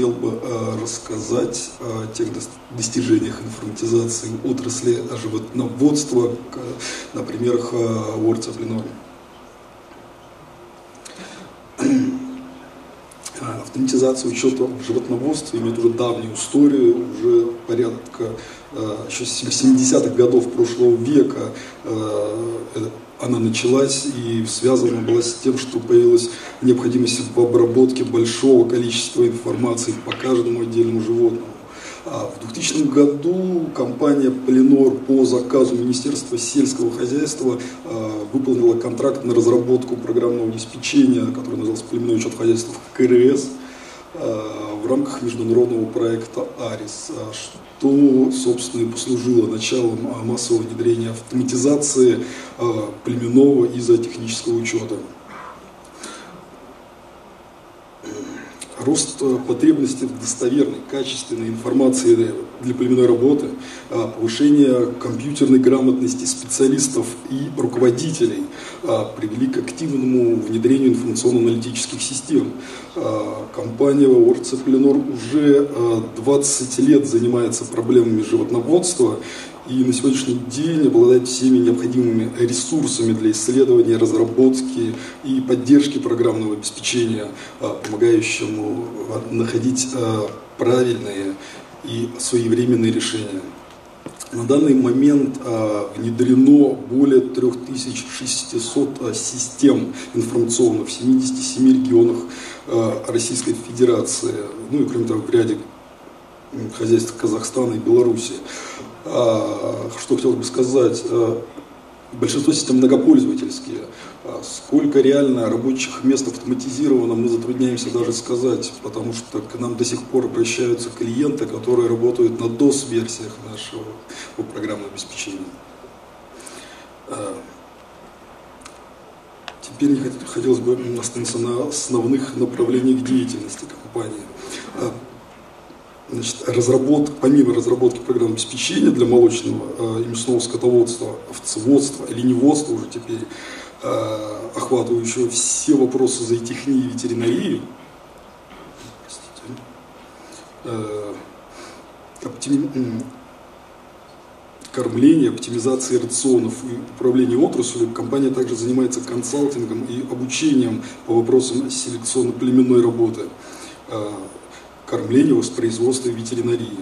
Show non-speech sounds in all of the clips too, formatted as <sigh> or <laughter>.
хотел бы рассказать о тех достижениях информатизации отрасли животноводства на примерах Уорца Пленори. Автоматизация учета в животноводстве имеет уже давнюю историю, уже порядка еще 70-х годов прошлого века она началась и связана была с тем, что появилась необходимость в обработке большого количества информации по каждому отдельному животному. А в 2000 году компания Полинор по заказу Министерства сельского хозяйства а, выполнила контракт на разработку программного обеспечения, который назывался «Племенной учет хозяйства КРС», в рамках международного проекта АРИС, а, что, собственно, и послужило началом массового внедрения автоматизации племенного и зоотехнического учета. Рост э, потребности в достоверной, качественной информации для племенной работы, а, повышение компьютерной грамотности специалистов и руководителей а, привели к активному внедрению информационно-аналитических систем. А, компания Орце Пленор уже 20 лет занимается проблемами животноводства и на сегодняшний день обладает всеми необходимыми ресурсами для исследования, разработки и поддержки программного обеспечения, помогающему находить правильные и своевременные решения. На данный момент а, внедрено более 3600 а, систем информационных в 77 регионах а, Российской Федерации, ну и кроме того в ряде хозяйств Казахстана и Беларуси. Что хотелось бы сказать, большинство систем многопользовательские. А сколько реально рабочих мест автоматизировано, мы затрудняемся даже сказать, потому что к нам до сих пор обращаются клиенты, которые работают на DOS-версиях нашего программного обеспечения. А, теперь хотелось бы остановиться на основных направлениях деятельности компании. Значит, разработка, помимо разработки программного обеспечения для молочного и мясного скотоводства, овцеводства, лениводства уже теперь, Э, охватывающего все вопросы зоотехнии и ветеринарии, э, оптим... кормления, оптимизации рационов и управления отраслью, компания также занимается консалтингом и обучением по вопросам селекционно-племенной работы, э, кормления, воспроизводства и ветеринарии.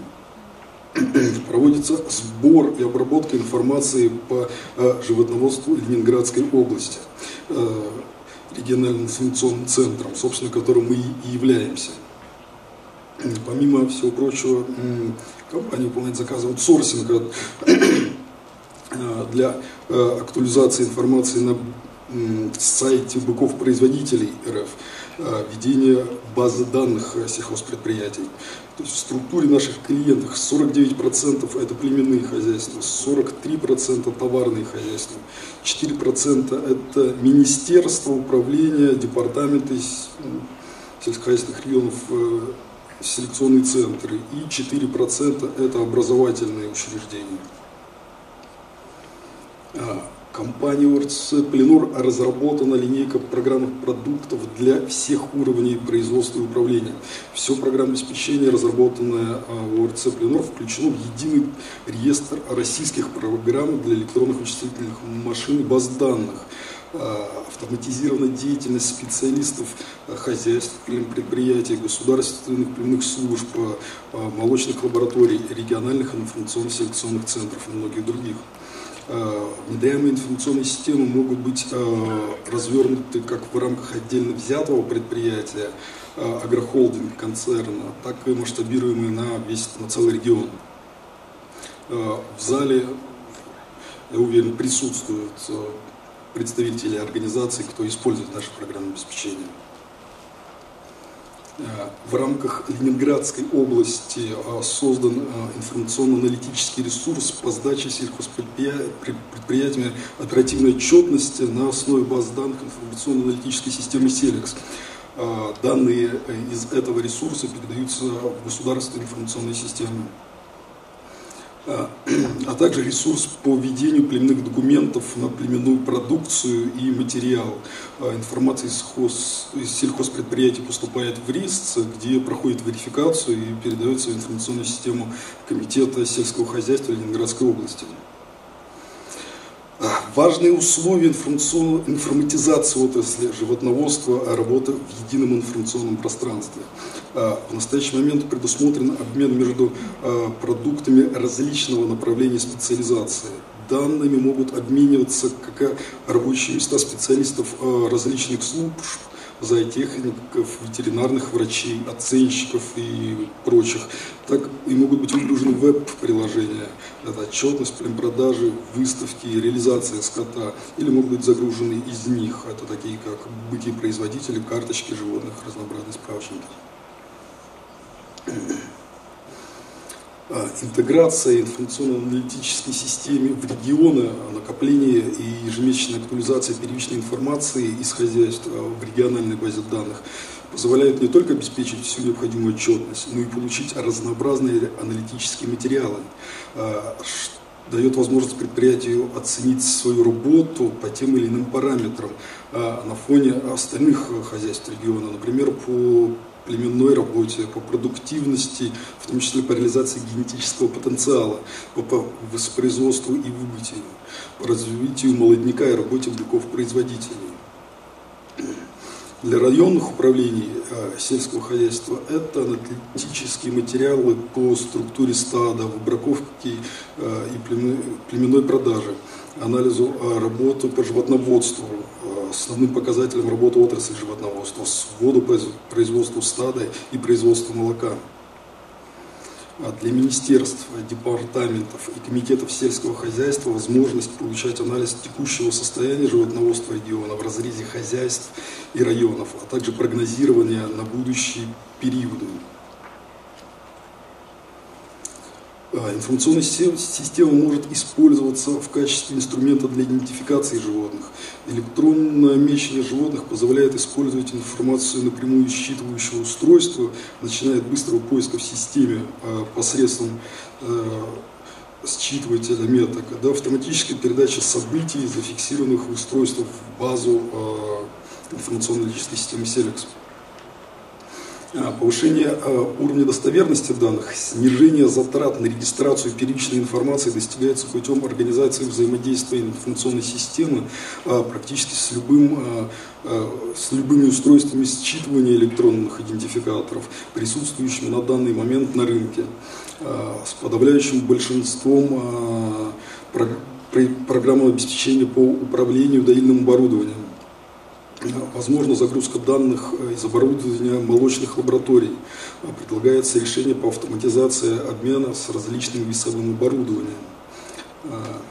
<clears throat> проводится сбор и обработка информации по э, животноводству Ленинградской области э, региональным информационным центром, собственно, которым мы и являемся. Помимо всего прочего, компания выполняет заказы аутсорсинга э, для актуализации информации на сайте быков-производителей РФ, ведение базы данных сельхозпредприятий. То есть в структуре наших клиентов 49% это племенные хозяйства, 43% товарные хозяйства, 4% это министерство, управление, департаменты сельскохозяйственных регионов, э, селекционные центры и 4% это образовательные учреждения. А, компании ОРЦ Пленур разработана линейка программных продуктов для всех уровней производства и управления. Все программное обеспечение, разработанное в ОРЦ Пленур, включено в единый реестр российских программ для электронных вычислительных машин и баз данных а, автоматизирована деятельность специалистов а, хозяйств, предприятий, государственных племенных служб, а, молочных лабораторий, региональных информационно-селекционных центров и многих других. Э, внедряемые информационные системы могут быть э, развернуты как в рамках отдельно взятого предприятия, э, агрохолдинг концерна, так и масштабируемые на весь на целый регион. В зале, я уверен, присутствуют представители организаций, кто использует наше программное обеспечение в рамках Ленинградской области а, создан а, информационно-аналитический ресурс по сдаче сельхозпредприятиями оперативной отчетности на основе баз данных информационно-аналитической системы Селекс. Данные э, из этого ресурса передаются в государственные информационные системы. А, <clears throat> а также ресурс по введению племенных документов на племенную продукцию и материал. А, информация из, хоз, из сельхозпредприятий поступает в РИСЦ, где проходит верификацию и передается в информационную систему Комитета сельского хозяйства Ленинградской области. А, важные условия информатизации отрасли животноводства работы в едином информационном пространстве – а, в настоящий момент предусмотрен обмен между а, продуктами различного направления специализации. Данными могут обмениваться как рабочие места специалистов а, различных служб, зоотехников, ветеринарных врачей, оценщиков и прочих, так и могут быть выгружены веб-приложения. Это отчетность, продажи, выставки, реализация скота. Или могут быть загружены из них. Это такие как быки-производители, карточки животных, разнообразные справочники. А, интеграция информационно-аналитической системы в регионы, накопление и ежемесячная актуализация первичной информации из хозяйства в региональной базе данных позволяет не только обеспечить всю необходимую отчетность, но и получить разнообразные аналитические материалы, а, дает возможность предприятию оценить свою работу по тем или иным параметрам а, на фоне остальных хозяйств региона, например, по племенной работе, по продуктивности, в том числе по реализации генетического потенциала, по воспроизводству и выбытию, по развитию молодняка и работе быков-производителей. Для районных управлений э, сельского хозяйства это аналитические материалы по структуре стада, выбраковке э, и племенной продаже, анализу э, работы по животноводству, основным показателем работы отрасли животноводства, своду производства стада и производства молока. А для министерств, департаментов и комитетов сельского хозяйства возможность получать анализ текущего состояния животноводства региона в разрезе хозяйств и районов, а также прогнозирование на будущие периоды. А, информационная система может использоваться в качестве инструмента для идентификации животных. Электронное мечение животных позволяет использовать информацию напрямую считывающего устройства, начиная от быстрого поиска в системе а, посредством а, считывателя меток, до автоматической передачи событий, зафиксированных в устройствах в базу информационно-логической системы Селекс. А, повышение а, уровня достоверности данных, снижение затрат на регистрацию первичной информации достигается путем организации взаимодействия информационной системы а, практически с, любым, с любыми устройствами считывания электронных идентификаторов, присутствующими на данный момент на рынке, с подавляющим большинством программного обеспечения по управлению доильным оборудованием возможно загрузка данных э, из оборудования молочных лабораторий. А предлагается решение по автоматизации обмена с различным весовым оборудованием. А,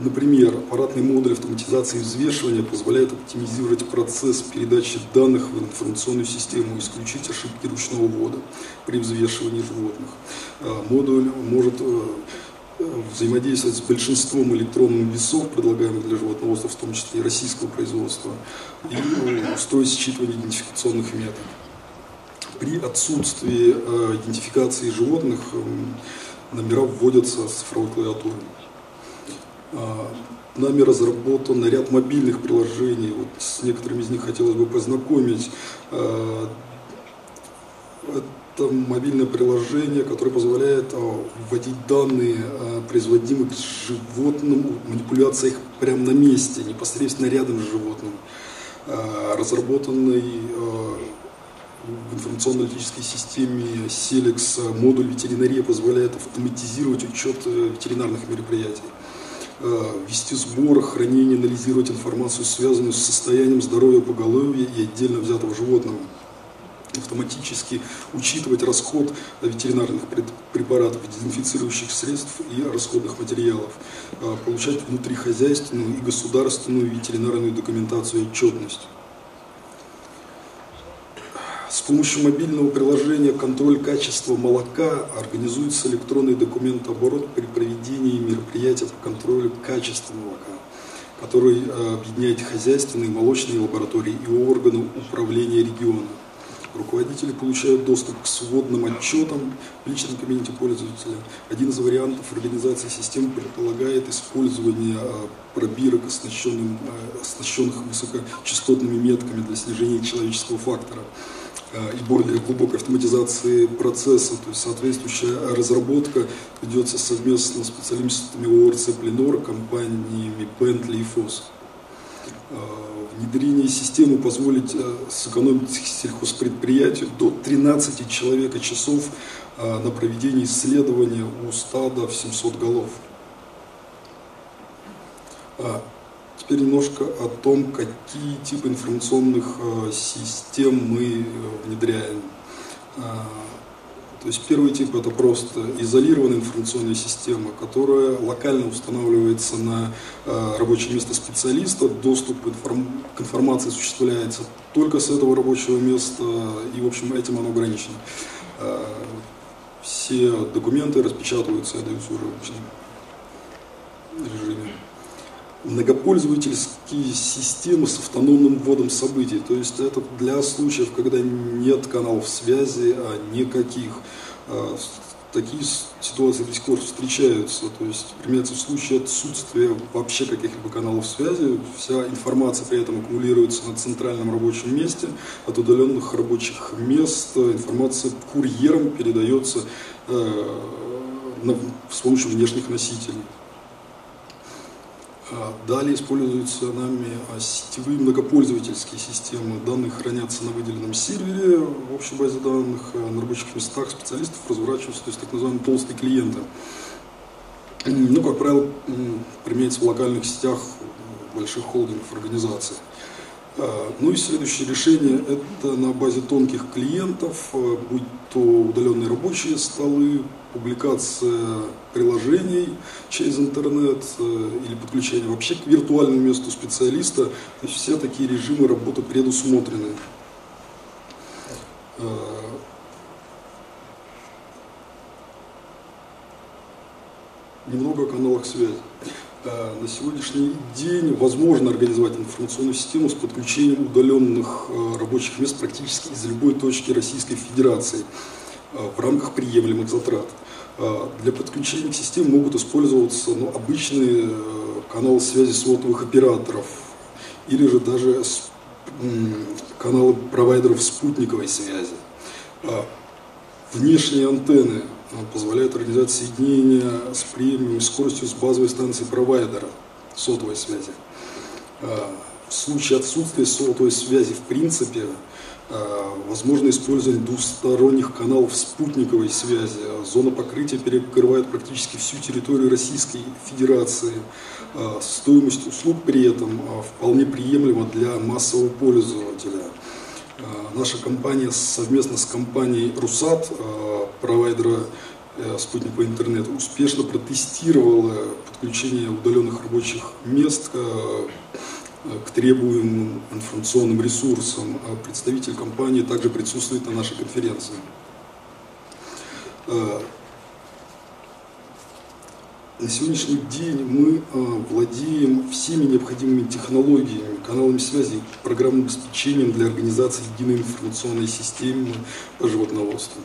например, аппаратный модуль автоматизации и взвешивания позволяет оптимизировать процесс передачи данных в информационную систему, исключить ошибки ручного ввода при взвешивании животных. А, модуль может э, взаимодействовать с большинством электронных весов, предлагаемых для животноводства, в том числе и российского производства, и устроить считывание идентификационных методов. При отсутствии э, идентификации животных э, номера вводятся с цифровой клавиатурой. Э, нами разработан ряд мобильных приложений. Вот с некоторыми из них хотелось бы познакомить. Э, это мобильное приложение, которое позволяет а, вводить данные о производимых животным манипуляциях прямо на месте, непосредственно рядом с животным. А, разработанный в информационно-аналитической системе Селекс модуль ветеринария позволяет автоматизировать учет э, ветеринарных мероприятий вести сбор, хранение, анализировать информацию, связанную с состоянием здоровья поголовья и отдельно взятого животного автоматически учитывать расход ветеринарных препаратов, дезинфицирующих средств и расходных материалов, а, получать внутрихозяйственную и государственную ветеринарную документацию и отчетность. С помощью мобильного приложения «Контроль качества молока» организуется электронный документооборот при проведении мероприятия по контролю качества молока, который а, объединяет хозяйственные молочные лаборатории и органы управления региона Руководители получают доступ к сводным отчетам в личном кабинете пользователя. Один из вариантов организации системы предполагает использование а, пробирок, оснащенных, оснащенных высокочастотными метками для снижения человеческого фактора и более глубокой автоматизации процесса, то есть соответствующая разработка ведется совместно с специалистами ОРЦ Пленор, компаниями Bentley и FOS. Внедрение системы позволит э, сэкономить сельхозпредприятию до 13 человека часов э, на проведение исследования у стада в 700 голов. А, теперь немножко о том, какие типы информационных э, систем мы внедряем. То есть первый тип это просто изолированная информационная система, которая локально устанавливается на э, рабочее место специалиста, доступ к, информ... к информации осуществляется только с этого рабочего места, и в общем этим оно ограничено. Э, все документы распечатываются и отдаются уже в обычном режиме многопользовательские системы с автономным вводом событий. То есть это для случаев, когда нет каналов связи, а никаких. А, такие ситуации до сих пор встречаются. То есть применяется в случае отсутствия вообще каких-либо каналов связи. Вся информация при этом аккумулируется на центральном рабочем месте. От удаленных рабочих мест информация курьером передается э, с помощью внешних носителей. А, далее используются нами а, сетевые многопользовательские системы. Данные хранятся на выделенном сервере в общей базе данных, а, на рабочих местах специалистов разворачиваются, то есть так называемые толстые клиенты. Ну, как правило, применяется в локальных сетях больших холдингов организаций. Ну и следующее решение – это на базе тонких клиентов, будь то удаленные рабочие столы, публикация приложений через интернет э, или подключение вообще к виртуальному месту специалиста. То есть все такие режимы работы предусмотрены. Э, немного о каналах связи. Э, на сегодняшний день возможно организовать информационную систему с подключением удаленных рабочих мест практически из любой точки Российской Федерации в рамках приемлемых затрат. А, для подключения к системе могут использоваться ну, обычные э, каналы связи сотовых операторов или же даже каналы провайдеров спутниковой связи. Внешние антенны позволяют организовать соединение с приемлемой скоростью с базовой станции провайдера сотовой связи. В случае отсутствия сотовой связи в принципе Э, возможно использование двусторонних каналов спутниковой связи. Зона покрытия перекрывает практически всю территорию Российской Федерации. Э, стоимость услуг при этом э, вполне приемлема для массового пользователя. Наша компания совместно с компанией Русат, провайдера спутникового интернета, успешно протестировала подключение удаленных рабочих мест к требуемым информационным ресурсам. А представитель компании также присутствует на нашей конференции. А, на сегодняшний день мы а, владеем всеми необходимыми технологиями, каналами связи, программным обеспечением для организации единой информационной системы по животноводству.